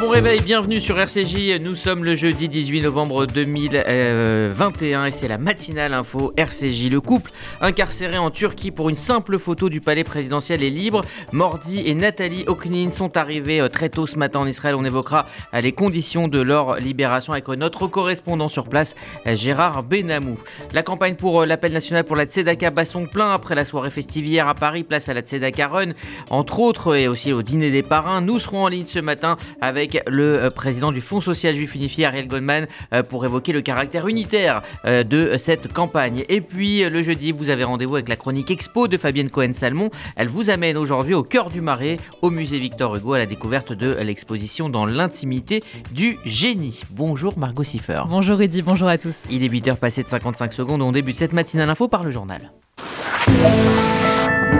bon réveil, bienvenue sur RCJ. Nous sommes le jeudi 18 novembre 2021 et c'est la matinale info RCJ. Le couple incarcéré en Turquie pour une simple photo du palais présidentiel est libre. Mordi et Nathalie Oknin sont arrivés euh, très tôt ce matin en Israël. On évoquera euh, les conditions de leur libération avec notre correspondant sur place, euh, Gérard Benamou. La campagne pour l'appel national pour la Tzedaka bat son plein après la soirée festive à Paris, place à la Tzedaka Run, entre autres, et aussi au dîner des parrains. Nous serons en ligne ce matin avec le euh, président du Fonds social juif unifié, Ariel Goldman, euh, pour évoquer le caractère unitaire euh, de cette campagne. Et puis le jeudi, vous avez rendez-vous avec la chronique Expo de Fabienne Cohen-Salmon. Elle vous amène aujourd'hui au cœur du Marais, au musée Victor Hugo, à la découverte de l'exposition dans l'intimité du génie. Bonjour Margot Siffer. Bonjour Rudy, bonjour à tous. Il est 8h passé de 55 secondes, on débute cette matinale info par le journal.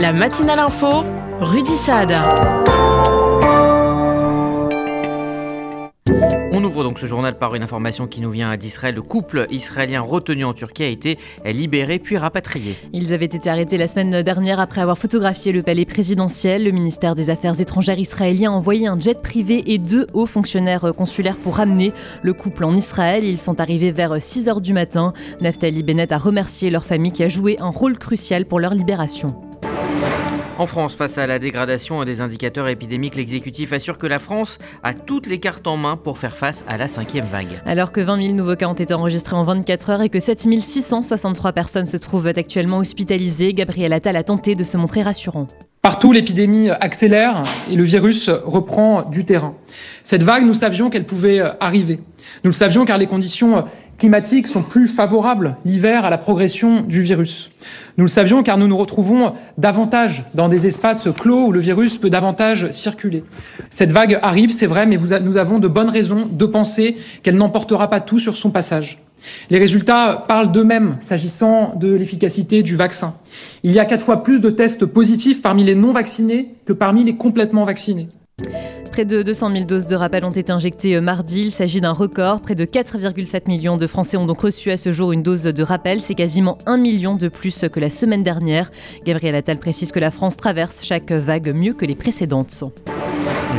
La matinale info, Rudy Saad. On ouvre donc ce journal par une information qui nous vient d'Israël. Le couple israélien retenu en Turquie a été libéré puis rapatrié. Ils avaient été arrêtés la semaine dernière après avoir photographié le palais présidentiel. Le ministère des Affaires étrangères israélien a envoyé un jet privé et deux hauts fonctionnaires consulaires pour ramener le couple en Israël. Ils sont arrivés vers 6 h du matin. Naftali Bennett a remercié leur famille qui a joué un rôle crucial pour leur libération. En France, face à la dégradation des indicateurs épidémiques, l'exécutif assure que la France a toutes les cartes en main pour faire face à la cinquième vague. Alors que 20 000 nouveaux cas ont été enregistrés en 24 heures et que 7 663 personnes se trouvent actuellement hospitalisées, Gabriel Attal a tenté de se montrer rassurant. Partout, l'épidémie accélère et le virus reprend du terrain. Cette vague, nous savions qu'elle pouvait arriver. Nous le savions car les conditions climatiques sont plus favorables l'hiver à la progression du virus. Nous le savions car nous nous retrouvons davantage dans des espaces clos où le virus peut davantage circuler. Cette vague arrive, c'est vrai, mais nous avons de bonnes raisons de penser qu'elle n'emportera pas tout sur son passage. Les résultats parlent d'eux-mêmes s'agissant de l'efficacité du vaccin. Il y a quatre fois plus de tests positifs parmi les non vaccinés que parmi les complètement vaccinés. Près de 200 000 doses de rappel ont été injectées euh, mardi. Il s'agit d'un record. Près de 4,7 millions de Français ont donc reçu à ce jour une dose de rappel. C'est quasiment un million de plus que la semaine dernière. Gabriel Attal précise que la France traverse chaque vague mieux que les précédentes.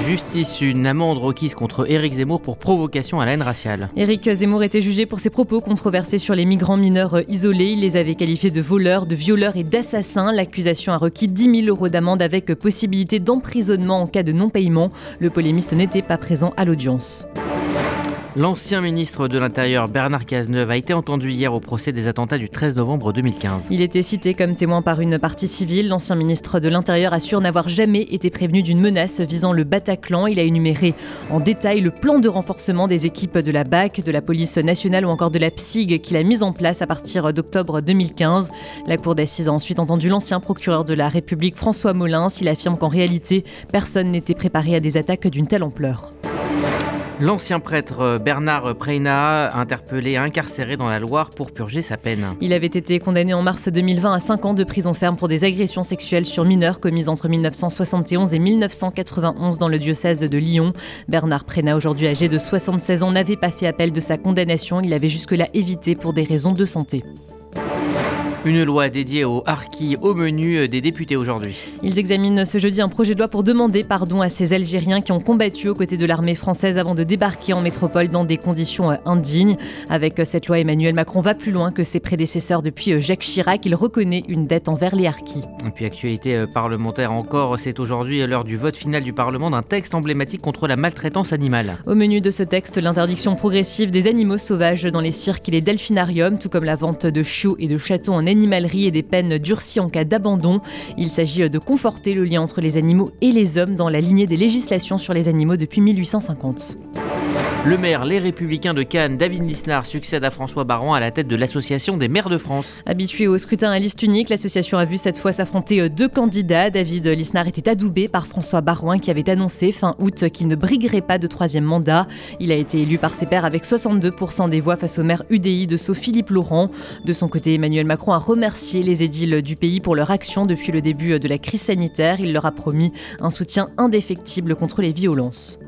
Justice, une amende requise contre Éric Zemmour pour provocation à la haine raciale. Éric Zemmour était jugé pour ses propos controversés sur les migrants mineurs isolés. Il les avait qualifiés de voleurs, de violeurs et d'assassins. L'accusation a requis 10 000 euros d'amende avec possibilité d'emprisonnement en cas de non-paiement. Le polémiste n'était pas présent à l'audience. L'ancien ministre de l'Intérieur Bernard Cazeneuve a été entendu hier au procès des attentats du 13 novembre 2015. Il était cité comme témoin par une partie civile. L'ancien ministre de l'Intérieur assure n'avoir jamais été prévenu d'une menace visant le Bataclan. Il a énuméré en détail le plan de renforcement des équipes de la BAC, de la police nationale ou encore de la PSIG qu'il a mis en place à partir d'octobre 2015. La cour d'assises a ensuite entendu l'ancien procureur de la République François Molins. Il affirme qu'en réalité, personne n'était préparé à des attaques d'une telle ampleur. L'ancien prêtre euh, Bernard Preyna, interpellé et incarcéré dans la Loire pour purger sa peine. Il avait été condamné en mars 2020 à 5 ans de prison ferme pour des agressions sexuelles sur mineurs commises entre 1971 et 1991 dans le diocèse de Lyon. Bernard Preyna, aujourd'hui âgé de 76 ans, n'avait pas fait appel de sa condamnation. Il avait jusque-là évité pour des raisons de santé. Une loi dédiée aux harkis au menu des députés aujourd'hui. Ils examinent ce jeudi un projet de loi pour demander pardon à ces Algériens qui ont combattu aux côtés de l'armée française avant de débarquer en métropole dans des conditions indignes. Avec cette loi, Emmanuel Macron va plus loin que ses prédécesseurs depuis Jacques Chirac. Il reconnaît une dette envers les harkis. Et puis actualité euh, parlementaire encore, c'est aujourd'hui l'heure du vote final du Parlement d'un texte emblématique contre la maltraitance animale. Au menu de ce texte, l'interdiction progressive des animaux sauvages dans les cirques et les delphinariums, tout comme la vente de chiots et de chatons en et des peines durcies en cas d'abandon. Il s'agit de conforter le lien entre les animaux et les hommes dans la lignée des législations sur les animaux depuis 1850. Le maire Les Républicains de Cannes, David Lisnard, succède à François Baron à la tête de l'Association des maires de France. Habitué au scrutin à liste unique, l'association a vu cette fois s'affronter euh, deux candidats. David Lisnard était adoubé par François Barouin qui avait annoncé fin août qu'il ne briguerait pas de troisième mandat. Il a été élu par ses pairs avec 62% des voix face au maire UDI de Sceaux Philippe Laurent. De son côté, Emmanuel Macron a remercié les édiles du pays pour leur action depuis le début de la crise sanitaire. Il leur a promis un soutien indéfectible contre les violences.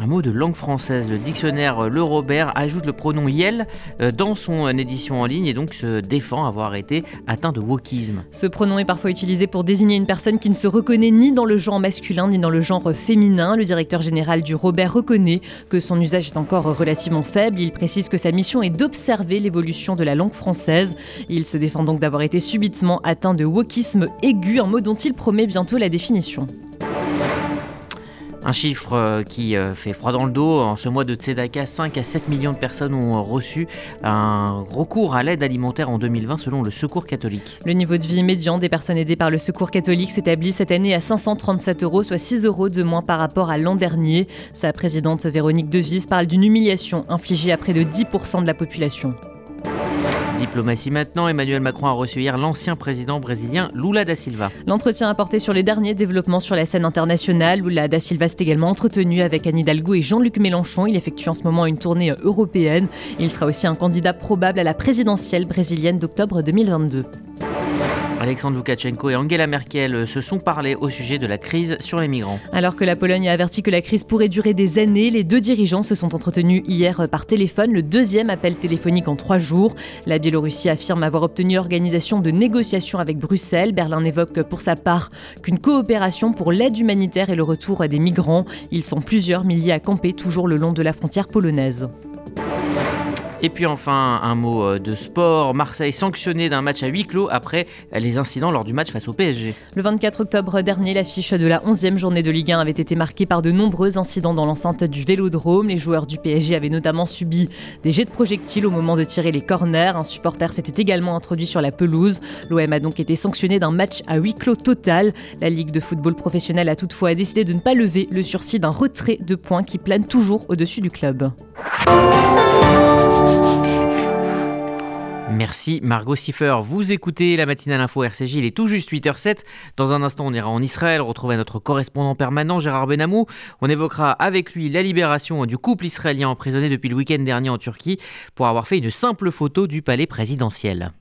Un mot de langue française. Le dictionnaire Le Robert ajoute le pronom Yel euh, dans son édition en ligne et donc se défend avoir été atteint de wokisme. Ce pronom est parfois utilisé pour désigner une personne qui ne se reconnaît ni dans le genre masculin ni dans le genre féminin. Le directeur général du Robert reconnaît que son usage est encore relativement faible. Il précise que sa mission est d'observer l'évolution de la langue française. Il se défend donc d'avoir été subitement atteint de wokisme aigu, un mot dont il promet bientôt la définition. Un chiffre euh, qui euh, fait froid dans le dos. En ce mois de Tzedaka, 5 à 7 millions de personnes ont reçu un recours à l'aide alimentaire en 2020 selon le Secours catholique. Le niveau de vie médian des personnes aidées par le Secours catholique s'établit cette année à 537 euros, soit 6 euros de moins par rapport à l'an dernier. Sa présidente Véronique Devise parle d'une humiliation infligée à près de 10% de la population. Diplomatie maintenant, Emmanuel Macron a reçu hier l'ancien président brésilien Lula da Silva. L'entretien a porté sur les derniers développements sur la scène internationale. Lula da Silva s'est également entretenu avec Anne Hidalgo et Jean-Luc Mélenchon. Il effectue en ce moment une tournée européenne. Il sera aussi un candidat probable à la présidentielle brésilienne d'octobre 2022. Alexandre Loukachenko et Angela Merkel se sont parlé au sujet de la crise sur les migrants. Alors que la Pologne a averti que la crise pourrait durer des années, les deux dirigeants se sont entretenus hier par téléphone, le deuxième appel téléphonique en trois jours. La Biélorussie affirme avoir obtenu l'organisation de négociations avec Bruxelles. Berlin évoque pour sa part qu'une coopération pour l'aide humanitaire et le retour des migrants. Ils sont plusieurs milliers à camper toujours le long de la frontière polonaise. Et puis enfin, un mot euh, de sport. Marseille sanctionné d'un match à huis clos après les incidents lors du match face au PSG. Le 24 octobre dernier, l'affiche de la 11e journée de Ligue 1 avait été marquée par de nombreux incidents dans l'enceinte du Vélodrome. Les joueurs du PSG avaient notamment subi des jets de projectiles au moment de tirer les corners. Un supporter s'était également introduit sur la pelouse. L'OM a donc été sanctionné d'un match à huis clos total. La Ligue de football professionnel a toutefois décidé de ne pas lever le sursis d'un retrait de points qui plane toujours au-dessus du club. Merci Margot Siffer. Vous écoutez la matinale info RCJ, il est tout juste 8h07. Dans un instant, on ira en Israël retrouver notre correspondant permanent Gérard Benamou. On évoquera avec lui la libération du couple israélien emprisonné depuis le week-end dernier en Turquie pour avoir fait une simple photo du palais présidentiel.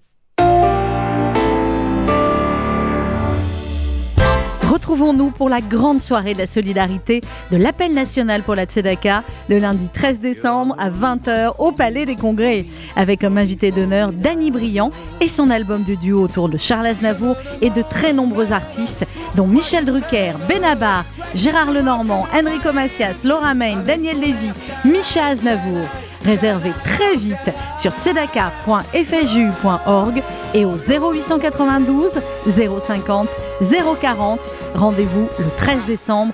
Retrouvons-nous pour la grande soirée de la solidarité de l'appel national pour la Tzedaka le lundi 13 décembre à 20h au Palais des Congrès avec comme invité d'honneur Danny Briand et son album de duo autour de Charles Aznavour et de très nombreux artistes dont Michel Drucker, Benabar, Gérard Lenormand, Enrico Macias, Laura Main, Daniel Lévy, Micha Aznavour. Réservez très vite sur tzedaka.fju.org et au 0892 050 040 Rendez-vous le 13 décembre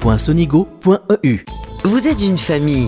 Vous êtes une famille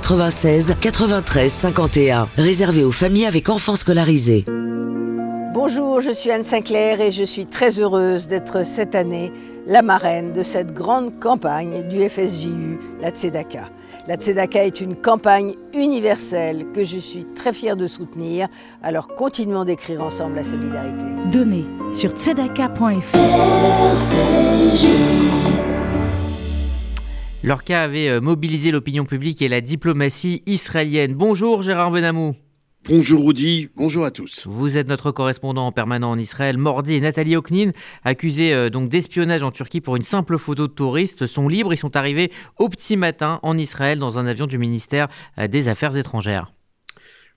93 51. Réservé aux familles avec enfants scolarisés. Bonjour, je suis Anne Sinclair et je suis très heureuse d'être cette année la marraine de cette grande campagne du FSJU, la Tzedaka. La Tzedaka est une campagne universelle que je suis très fière de soutenir, alors continuons d'écrire ensemble la solidarité. Donnez sur tzedaka.fr. Lorca avait euh, mobilisé l'opinion publique et la diplomatie israélienne. Bonjour Gérard Benamou. Bonjour Rudy, bonjour à tous. Vous êtes notre correspondant permanent en Israël. Mordi et Nathalie Oknin, accusés euh, donc d'espionnage en Turquie pour une simple photo de touristes, sont libres. Ils sont arrivés au petit matin en Israël dans un avion du ministère euh, des Affaires étrangères.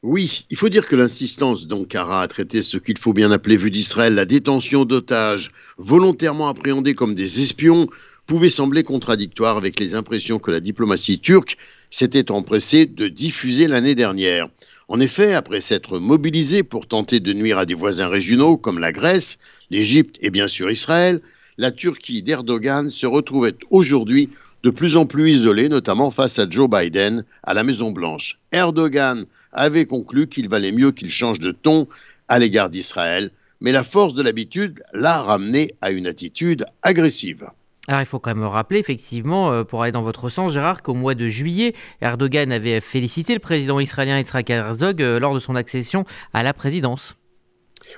Oui, il faut dire que l'insistance d'Ankara à traiter ce qu'il faut bien appeler vu d'Israël la détention d'otages volontairement appréhendés comme des espions pouvait sembler contradictoire avec les impressions que la diplomatie turque s'était empressé de diffuser l'année dernière. En effet, après s'être mobilisé pour tenter de nuire à des voisins régionaux comme la Grèce, l'Égypte et bien sûr Israël, la Turquie d'Erdogan se retrouvait aujourd'hui de plus en plus isolée, notamment face à Joe Biden à la Maison-Blanche. Erdogan avait conclu qu'il valait mieux qu'il change de ton à l'égard d'Israël, mais la force de l'habitude l'a ramené à une attitude agressive. Alors il faut quand même rappeler, effectivement, euh, pour aller dans votre sens, Gérard, qu'au mois de juillet, Erdogan avait félicité le président israélien Yitzhak Herzog euh, lors de son accession à la présidence.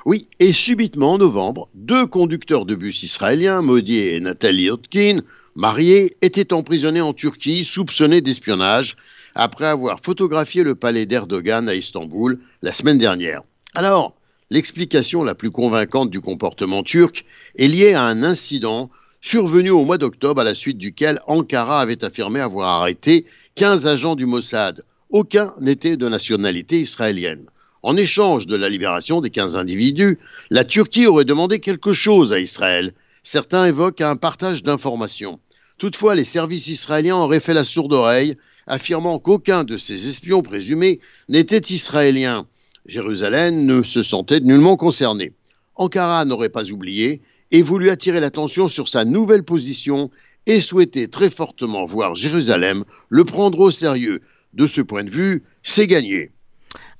Oui, et subitement en novembre, deux conducteurs de bus israéliens, Modi et Nathalie Hotkin, mariés, étaient emprisonnés en Turquie, soupçonnés d'espionnage, après avoir photographié le palais d'Erdogan à Istanbul la semaine dernière. Alors, l'explication la plus convaincante du comportement turc est liée à un incident survenu au mois d'octobre à la suite duquel Ankara avait affirmé avoir arrêté 15 agents du Mossad. Aucun n'était de nationalité israélienne. En échange de la libération des 15 individus, la Turquie aurait demandé quelque chose à Israël. Certains évoquent un partage d'informations. Toutefois, les services israéliens auraient fait la sourde oreille, affirmant qu'aucun de ces espions présumés n'était israélien. Jérusalem ne se sentait nullement concerné. Ankara n'aurait pas oublié et voulu attirer l'attention sur sa nouvelle position et souhaitait très fortement voir Jérusalem le prendre au sérieux. De ce point de vue, c'est gagné.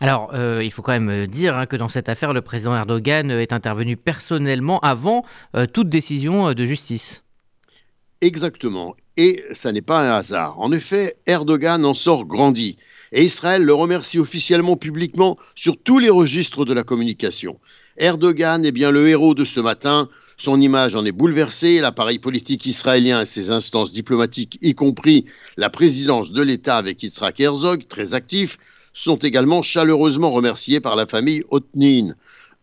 Alors, euh, il faut quand même dire hein, que dans cette affaire, le président Erdogan est intervenu personnellement avant euh, toute décision euh, de justice. Exactement. Et ça n'est pas un hasard. En effet, Erdogan en sort grandi. Et Israël le remercie officiellement publiquement sur tous les registres de la communication. Erdogan est bien le héros de ce matin, son image en est bouleversée, l'appareil politique israélien et ses instances diplomatiques, y compris la présidence de l'État avec Yitzhak Herzog, très actif, sont également chaleureusement remerciés par la famille Otnin.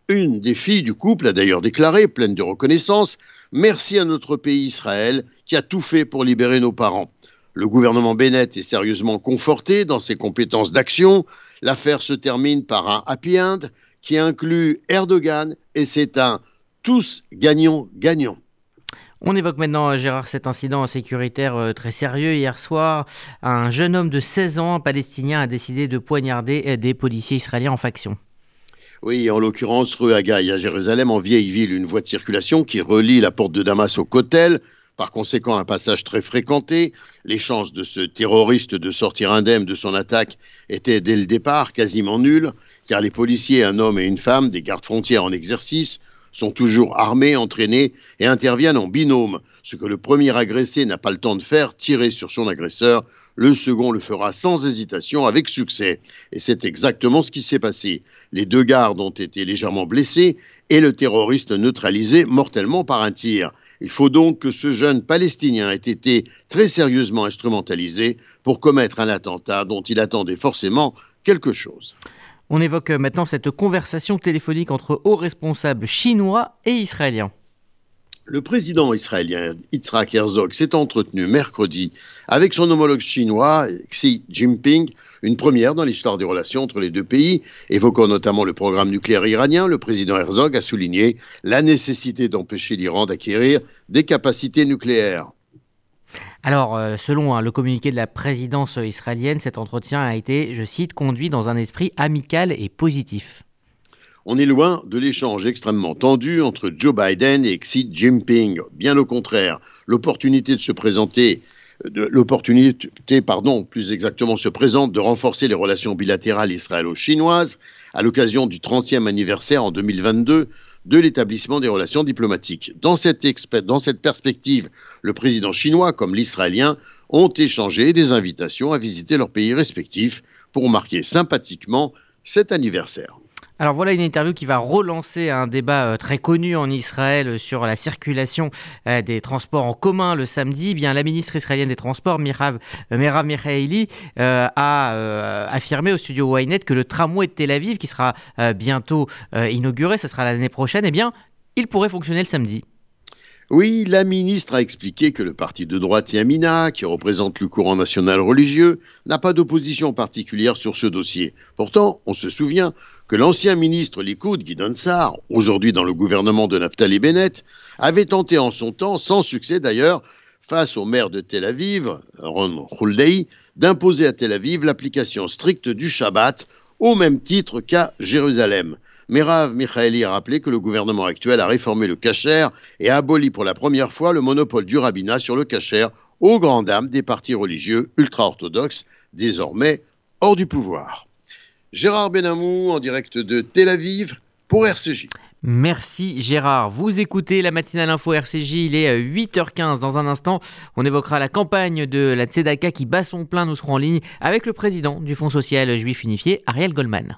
Une des filles du couple a d'ailleurs déclaré, pleine de reconnaissance, Merci à notre pays Israël qui a tout fait pour libérer nos parents. Le gouvernement Bennett est sérieusement conforté dans ses compétences d'action. L'affaire se termine par un happy end qui inclut Erdogan et c'est un tous gagnants-gagnants. On évoque maintenant, Gérard, cet incident sécuritaire euh, très sérieux. Hier soir, un jeune homme de 16 ans, palestinien, a décidé de poignarder euh, des policiers israéliens en faction. Oui, en l'occurrence, rue Agaï à Jérusalem, en vieille ville, une voie de circulation qui relie la porte de Damas au Kotel. Par conséquent, un passage très fréquenté. Les chances de ce terroriste de sortir indemne de son attaque étaient dès le départ quasiment nulles, car les policiers, un homme et une femme, des gardes frontières en exercice, sont toujours armés, entraînés et interviennent en binôme. Ce que le premier agressé n'a pas le temps de faire, tirer sur son agresseur, le second le fera sans hésitation avec succès. Et c'est exactement ce qui s'est passé. Les deux gardes ont été légèrement blessés et le terroriste neutralisé mortellement par un tir. Il faut donc que ce jeune Palestinien ait été très sérieusement instrumentalisé pour commettre un attentat dont il attendait forcément quelque chose. On évoque maintenant cette conversation téléphonique entre hauts responsables chinois et israéliens. Le président israélien Yitzhak Herzog s'est entretenu mercredi avec son homologue chinois Xi Jinping, une première dans l'histoire des relations entre les deux pays. Évoquant notamment le programme nucléaire iranien, le président Herzog a souligné la nécessité d'empêcher l'Iran d'acquérir des capacités nucléaires. Alors, euh, selon hein, le communiqué de la présidence israélienne, cet entretien a été, je cite, conduit dans un esprit amical et positif. On est loin de l'échange extrêmement tendu entre Joe Biden et Xi Jinping. Bien au contraire, l'opportunité de se présenter l'opportunité, pardon, plus exactement, se présente de renforcer les relations bilatérales israélo-chinoises à l'occasion du 30e anniversaire en 2022 de l'établissement des relations diplomatiques. Dans cette, perspective, le président chinois comme l'israélien ont échangé des invitations à visiter leurs pays respectifs pour marquer sympathiquement cet anniversaire. Alors voilà une interview qui va relancer un débat euh, très connu en Israël sur la circulation euh, des transports en commun le samedi. Eh bien, la ministre israélienne des Transports, Mirav, euh, Merav a affirmé au studio Ynet que le tramway de Tel Aviv, qui sera bientôt inauguré, ce sera l'année prochaine, eh bien, il pourrait fonctionner le samedi. Oui, la ministre a expliqué que le parti de droite Yamina, qui représente le courant national religieux, n'a pas d'opposition particulière sur ce dossier. Pourtant, on se souvient que l'ancien ministre Likoud, Guidon Sar, aujourd'hui dans le gouvernement de Naftali Bennett, avait tenté en son temps, sans succès d'ailleurs, face au maire de Tel Aviv, Ron Huldei, d'imposer à Tel Aviv l'application stricte du Shabbat au même titre qu'à Jérusalem. Merav Michaeli a rappelé que le gouvernement actuel a réformé le kasher et a aboli pour la première fois le monopole du rabbinat sur le kasher aux grandes dames des partis religieux ultra-orthodoxes, désormais hors du pouvoir. Gérard Benamou en direct de Tel Aviv pour RCJ. Merci Gérard. Vous écoutez la matinale info RCJ, il est 8h15 dans un instant. On évoquera la campagne de la Tzedaka qui bat son plein. Nous serons en ligne avec le président du Fonds social juif unifié, Ariel Goldman.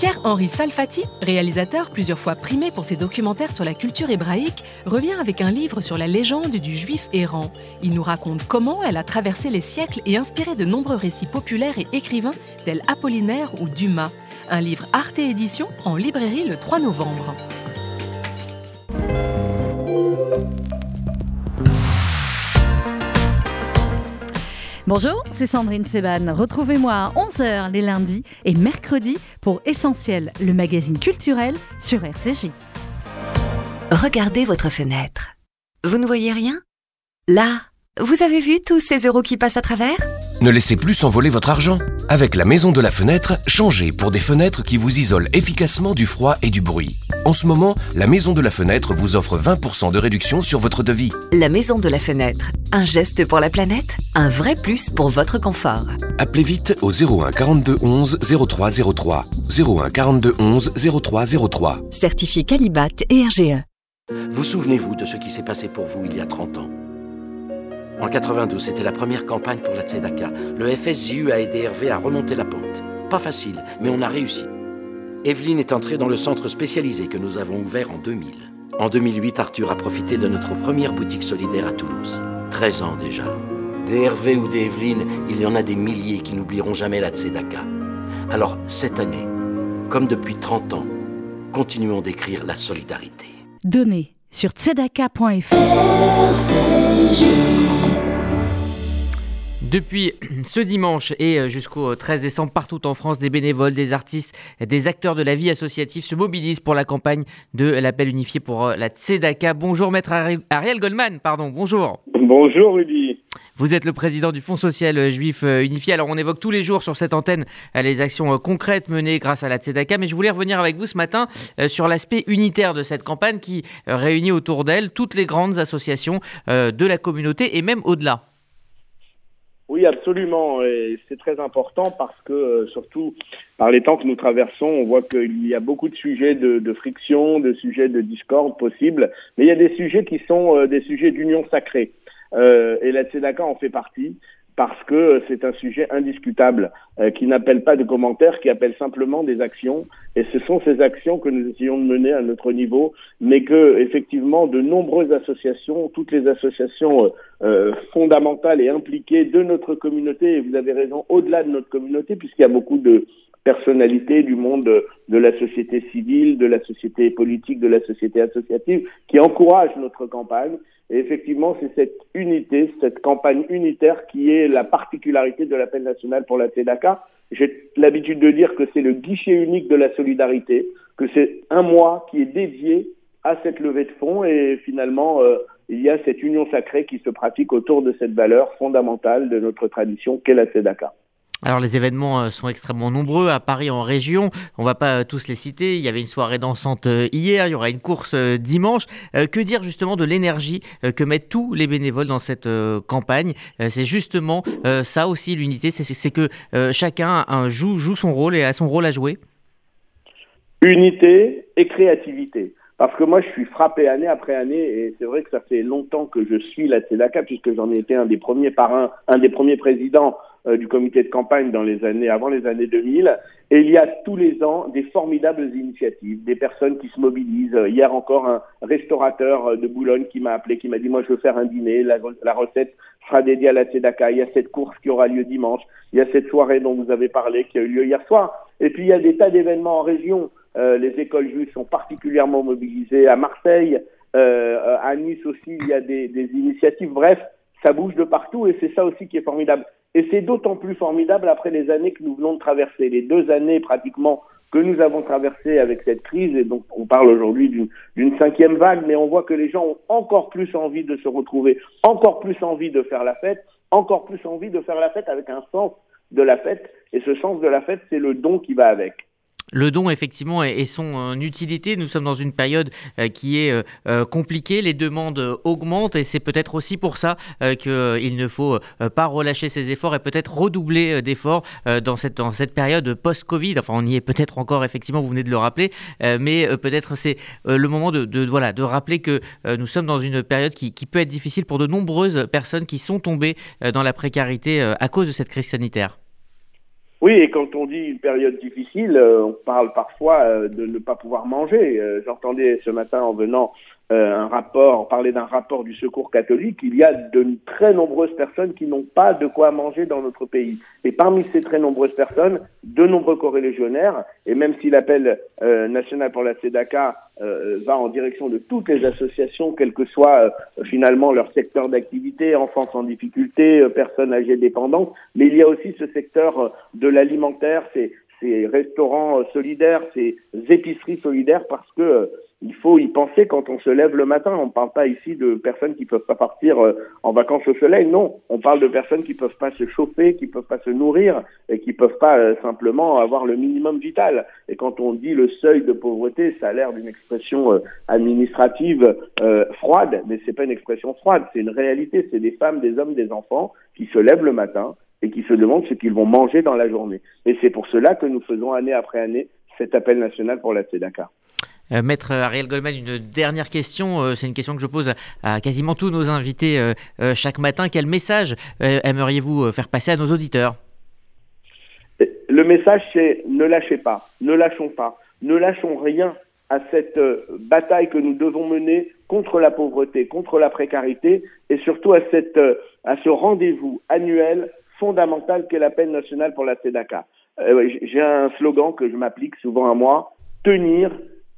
Pierre-Henri Salfati, réalisateur plusieurs fois primé pour ses documentaires sur la culture hébraïque, revient avec un livre sur la légende du juif errant. Il nous raconte comment elle a traversé les siècles et inspiré de nombreux récits populaires et écrivains tels Apollinaire ou Dumas. Un livre Arte Édition en librairie le 3 novembre. Bonjour, c'est Sandrine Seban. Retrouvez-moi à 11h les lundis et mercredis pour Essentiel, le magazine culturel sur RCJ. Regardez votre fenêtre. Vous ne voyez rien? Là, vous avez vu tous ces euros qui passent à travers? Ne laissez plus s'envoler votre argent. Avec la maison de la fenêtre, changez pour des fenêtres qui vous isolent efficacement du froid et du bruit. En ce moment, la maison de la fenêtre vous offre 20% de réduction sur votre devis. La maison de la fenêtre, un geste pour la planète, un vrai plus pour votre confort. Appelez vite au 01 42 11 0303. 01 42 11 0303. Certifié Calibat et RGE. Vous souvenez-vous de ce qui s'est passé pour vous il y a 30 ans? En 92, c'était la première campagne pour la Tzedaka. Le FSJU a aidé Hervé à remonter la pente. Pas facile, mais on a réussi. Evelyne est entrée dans le centre spécialisé que nous avons ouvert en 2000. En 2008, Arthur a profité de notre première boutique solidaire à Toulouse. 13 ans déjà. Des Hervé ou des Evelyne, il y en a des milliers qui n'oublieront jamais la Tzedaka. Alors, cette année, comme depuis 30 ans, continuons d'écrire la solidarité. Donnez sur tzedaka.fr. Depuis ce dimanche et jusqu'au 13 décembre, partout en France, des bénévoles, des artistes, des acteurs de la vie associative se mobilisent pour la campagne de l'appel unifié pour la Tzedaka. Bonjour maître Ariel Goldman, pardon, bonjour. Bonjour Rudy. Vous êtes le président du Fonds social juif unifié. Alors on évoque tous les jours sur cette antenne les actions concrètes menées grâce à la Tzedaka, mais je voulais revenir avec vous ce matin sur l'aspect unitaire de cette campagne qui réunit autour d'elle toutes les grandes associations de la communauté et même au-delà. Oui, absolument. Et c'est très important parce que, euh, surtout par les temps que nous traversons, on voit qu'il y a beaucoup de sujets de, de, friction, de sujets de discorde possibles, mais il y a des sujets qui sont euh, des sujets d'union sacrée. Euh, et la Tzedaka en fait partie parce que c'est un sujet indiscutable euh, qui n'appelle pas de commentaires, qui appelle simplement des actions. Et ce sont ces actions que nous essayons de mener à notre niveau, mais que effectivement de nombreuses associations, toutes les associations euh, euh, fondamentales et impliquées de notre communauté, et vous avez raison, au-delà de notre communauté, puisqu'il y a beaucoup de personnalités du monde de, de la société civile, de la société politique, de la société associative, qui encouragent notre campagne. Et effectivement, c'est cette unité, cette campagne unitaire qui est la particularité de l'appel national pour la TEDACA. J'ai l'habitude de dire que c'est le guichet unique de la solidarité, que c'est un mois qui est dédié à cette levée de fonds et finalement, euh, il y a cette union sacrée qui se pratique autour de cette valeur fondamentale de notre tradition qu'est la TEDACA. Alors les événements euh, sont extrêmement nombreux à Paris en région, on va pas tous les citer, il y avait une soirée dansante euh, hier, il y aura une course dimanche. Que dire justement de l'énergie que mettent tous les bénévoles dans cette campagne? C'est justement ça aussi l'unité, c'est que chacun joue, son rôle et a son rôle à jouer. Unité et créativité. Parce que moi, je suis frappé année après année, et c'est vrai que ça fait longtemps que je suis la Tzedaka, puisque j'en ai été un des premiers parrains, un des premiers présidents euh, du comité de campagne dans les années avant les années 2000. Et il y a tous les ans des formidables initiatives, des personnes qui se mobilisent. Hier encore, un restaurateur de Boulogne qui m'a appelé, qui m'a dit moi je veux faire un dîner, la, la recette sera dédiée à la Tzedaka. Il y a cette course qui aura lieu dimanche. Il y a cette soirée dont vous avez parlé qui a eu lieu hier soir. Et puis il y a des tas d'événements en région. Euh, les écoles juives sont particulièrement mobilisées à Marseille, euh, à Nice aussi. Il y a des, des initiatives. Bref, ça bouge de partout et c'est ça aussi qui est formidable. Et c'est d'autant plus formidable après les années que nous venons de traverser, les deux années pratiquement que nous avons traversées avec cette crise, et donc on parle aujourd'hui d'une cinquième vague, mais on voit que les gens ont encore plus envie de se retrouver, encore plus envie de faire la fête, encore plus envie de faire la fête avec un sens de la fête, et ce sens de la fête, c'est le don qui va avec le don effectivement et son euh, utilité. Nous sommes dans une période euh, qui est euh, compliquée, les demandes augmentent et c'est peut-être aussi pour ça qu'il ne faut pas relâcher ses efforts et peut-être redoubler d'efforts dans cette, dans cette période post-Covid. Enfin, on y est peut-être encore effectivement, vous venez de le rappeler, mais peut-être c'est le moment de, voilà, de rappeler que nous sommes dans une période qui, qui, peut être difficile pour de nombreuses personnes qui sont tombées dans la précarité à cause de cette crise sanitaire. Oui, et quand on dit une période difficile, euh, on parle parfois euh, de ne pas pouvoir manger. Euh, j'entendais ce matin en venant un rapport, parler d'un rapport du Secours catholique, il y a de très nombreuses personnes qui n'ont pas de quoi manger dans notre pays. Et parmi ces très nombreuses personnes, de nombreux corélégionnaires, et même si l'appel national pour la SEDACA va en direction de toutes les associations, quel que soit finalement leur secteur d'activité, enfants en difficulté, personnes âgées dépendantes, mais il y a aussi ce secteur de l'alimentaire, ces, ces restaurants solidaires, ces épiceries solidaires, parce que il faut y penser quand on se lève le matin. On ne parle pas ici de personnes qui peuvent pas partir euh, en vacances au soleil. Non, on parle de personnes qui peuvent pas se chauffer, qui peuvent pas se nourrir et qui peuvent pas euh, simplement avoir le minimum vital. Et quand on dit le seuil de pauvreté, ça a l'air d'une expression euh, administrative froide, mais c'est pas une expression froide. C'est une réalité. C'est des femmes, des hommes, des enfants qui se lèvent le matin et qui se demandent ce qu'ils vont manger dans la journée. Et c'est pour cela que nous faisons année après année cet appel national pour la Tzedaka. Euh, Maître Ariel Goldman, une dernière question. Euh, c'est une question que je pose à, quasiment tous nos invités euh, chaque matin. Quel message aimeriez-vous faire passer à nos auditeurs? Le message, c'est ne lâchez pas, ne lâchons pas, ne lâchons rien à cette bataille que nous devons mener contre la pauvreté, contre la précarité et surtout à, cette, à ce rendez-vous annuel fondamental qu'est l'appel national pour la Tzedaka. J'ai un slogan que je m'applique souvent à moi, tenir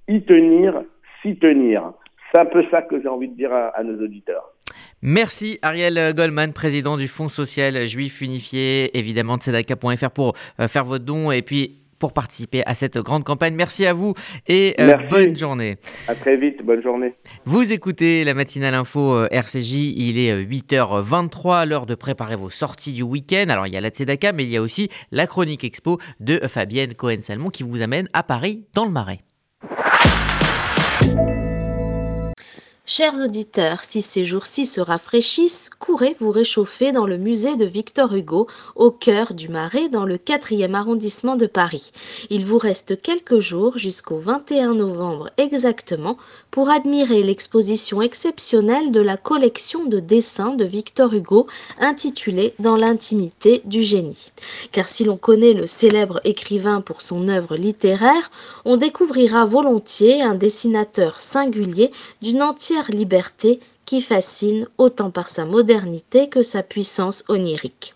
y tenir, s'y tenir. C'est un peu ça que j'ai envie de dire à, nos auditeurs. Merci Ariel Goldman, président du Fonds social juif unifié, évidemment de Sedaka.fr pour euh, faire votre don et puis pour participer à cette grande campagne. Merci à vous et euh, bonne journée. À très vite, bonne journée. Vous écoutez la matinale info euh, RCJ, il est 8h23, l'heure de préparer vos sorties du week-end. Alors il y a la Tzedaka, mais il y a aussi la chronique expo de Fabienne Cohen-Salmon qui vous amène à Paris dans le Marais. Chers auditeurs, si ces jours-ci se rafraîchissent, courez vous réchauffer dans le musée de Victor Hugo, au cœur du Marais, dans le 4e arrondissement de Paris. Il vous reste quelques jours, jusqu'au 21 novembre exactement, pour admirer l'exposition exceptionnelle de la collection de dessins de Victor Hugo, intitulée Dans l'intimité du génie. Car si l'on connaît le célèbre écrivain pour son œuvre littéraire, on découvrira volontiers un dessinateur singulier d'une entière liberté qui fascine autant par sa modernité que sa puissance onirique.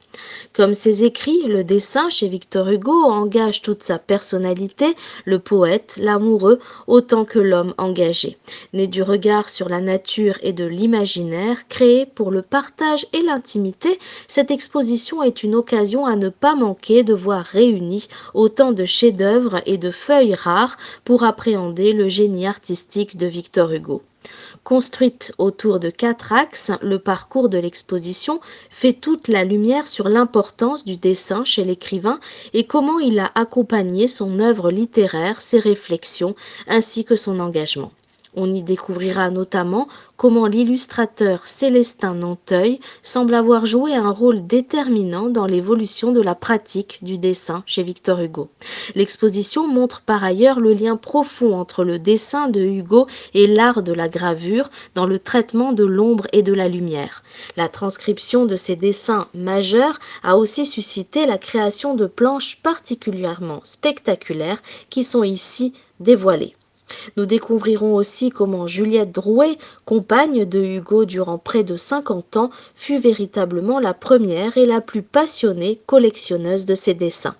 Comme ses écrits, le dessin chez Victor Hugo engage toute sa personnalité, le poète, l'amoureux, autant que l'homme engagé. Né du regard sur la nature et de l'imaginaire, créé pour le partage et l'intimité, cette exposition est une occasion à ne pas manquer de voir réunis autant de chefs-d'œuvre et de feuilles rares pour appréhender le génie artistique de Victor Hugo. Construite autour de quatre axes, le parcours de l'exposition fait toute la lumière sur l'importance du dessin chez l'écrivain et comment il a accompagné son œuvre littéraire, ses réflexions ainsi que son engagement. On y découvrira notamment comment l'illustrateur Célestin Nanteuil semble avoir joué un rôle déterminant dans l'évolution de la pratique du dessin chez Victor Hugo. L'exposition montre par ailleurs le lien profond entre le dessin de Hugo et l'art de la gravure dans le traitement de l'ombre et de la lumière. La transcription de ces dessins majeurs a aussi suscité la création de planches particulièrement spectaculaires qui sont ici dévoilées. Nous découvrirons aussi comment Juliette Drouet, compagne de Hugo durant près de 50 ans, fut véritablement la première et la plus passionnée collectionneuse de ses dessins.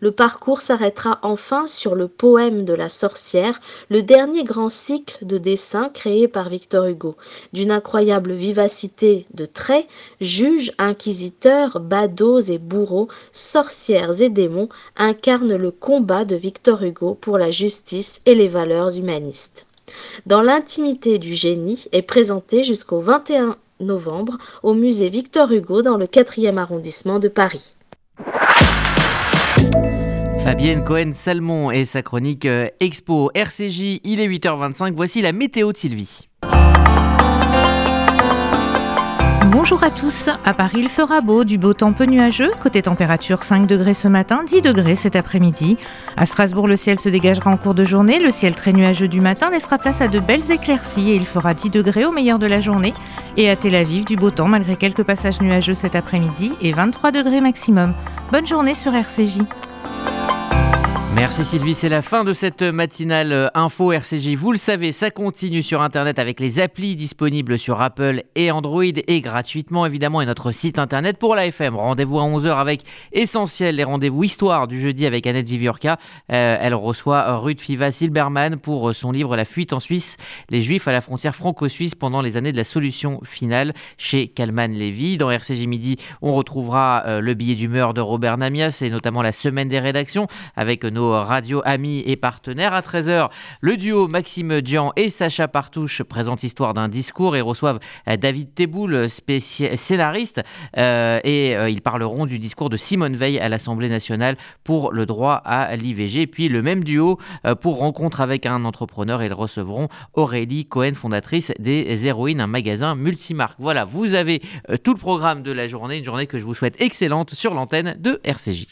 Le parcours s'arrêtera enfin sur le poème de la sorcière, le dernier grand cycle de dessins créé par Victor Hugo. D'une incroyable vivacité de traits, juges, inquisiteurs, badauds et bourreaux, sorcières et démons incarnent le combat de Victor Hugo pour la justice et les valeurs humanistes. Dans l'intimité du génie est présenté jusqu'au 21 novembre au musée Victor Hugo dans le 4e arrondissement de Paris. Fabienne Cohen-Salmon et sa chronique euh, Expo RCJ, il est 8h25, voici la météo de Sylvie. Bonjour à tous. À Paris, il fera beau, du beau temps peu nuageux. Côté température, 5 degrés ce matin, 10 degrés cet après-midi. À Strasbourg, le ciel se dégagera en cours de journée. Le ciel très nuageux du matin laissera place à de belles éclaircies et il fera 10 degrés au meilleur de la journée. Et à Tel Aviv, du beau temps malgré quelques passages nuageux cet après-midi et 23 degrés maximum. Bonne journée sur RCJ. Bye. Merci Sylvie, c'est la fin de cette matinale euh, info RCJ. Vous le savez, ça continue sur Internet avec les applis disponibles sur Apple et Android et gratuitement évidemment et notre site Internet pour la FM. Rendez-vous à 11h avec Essentiel, les rendez-vous histoire du jeudi avec Annette Viviorca. Euh, elle reçoit Ruth Fiva Silberman pour son livre La fuite en Suisse, les Juifs à la frontière franco-suisse pendant les années de la solution finale chez Kalman Levy. Dans RCJ Midi, on retrouvera euh, le billet d'humeur de Robert Namias et notamment la semaine des rédactions avec nos radio amis et partenaires. À 13h, le duo Maxime Dian et Sacha Partouche présentent Histoire d'un discours et reçoivent euh, David Teboul, scénariste, euh, et euh, ils parleront du discours de Simone Veil à l'Assemblée nationale pour le droit à l'IVG. Puis le même duo pour rencontre avec un entrepreneur, ils recevront Aurélie Cohen, fondatrice des Héroïnes, un magasin multimarque. Voilà, vous avez tout le programme de la journée, une journée que je vous souhaite excellente sur l'antenne de RCJ.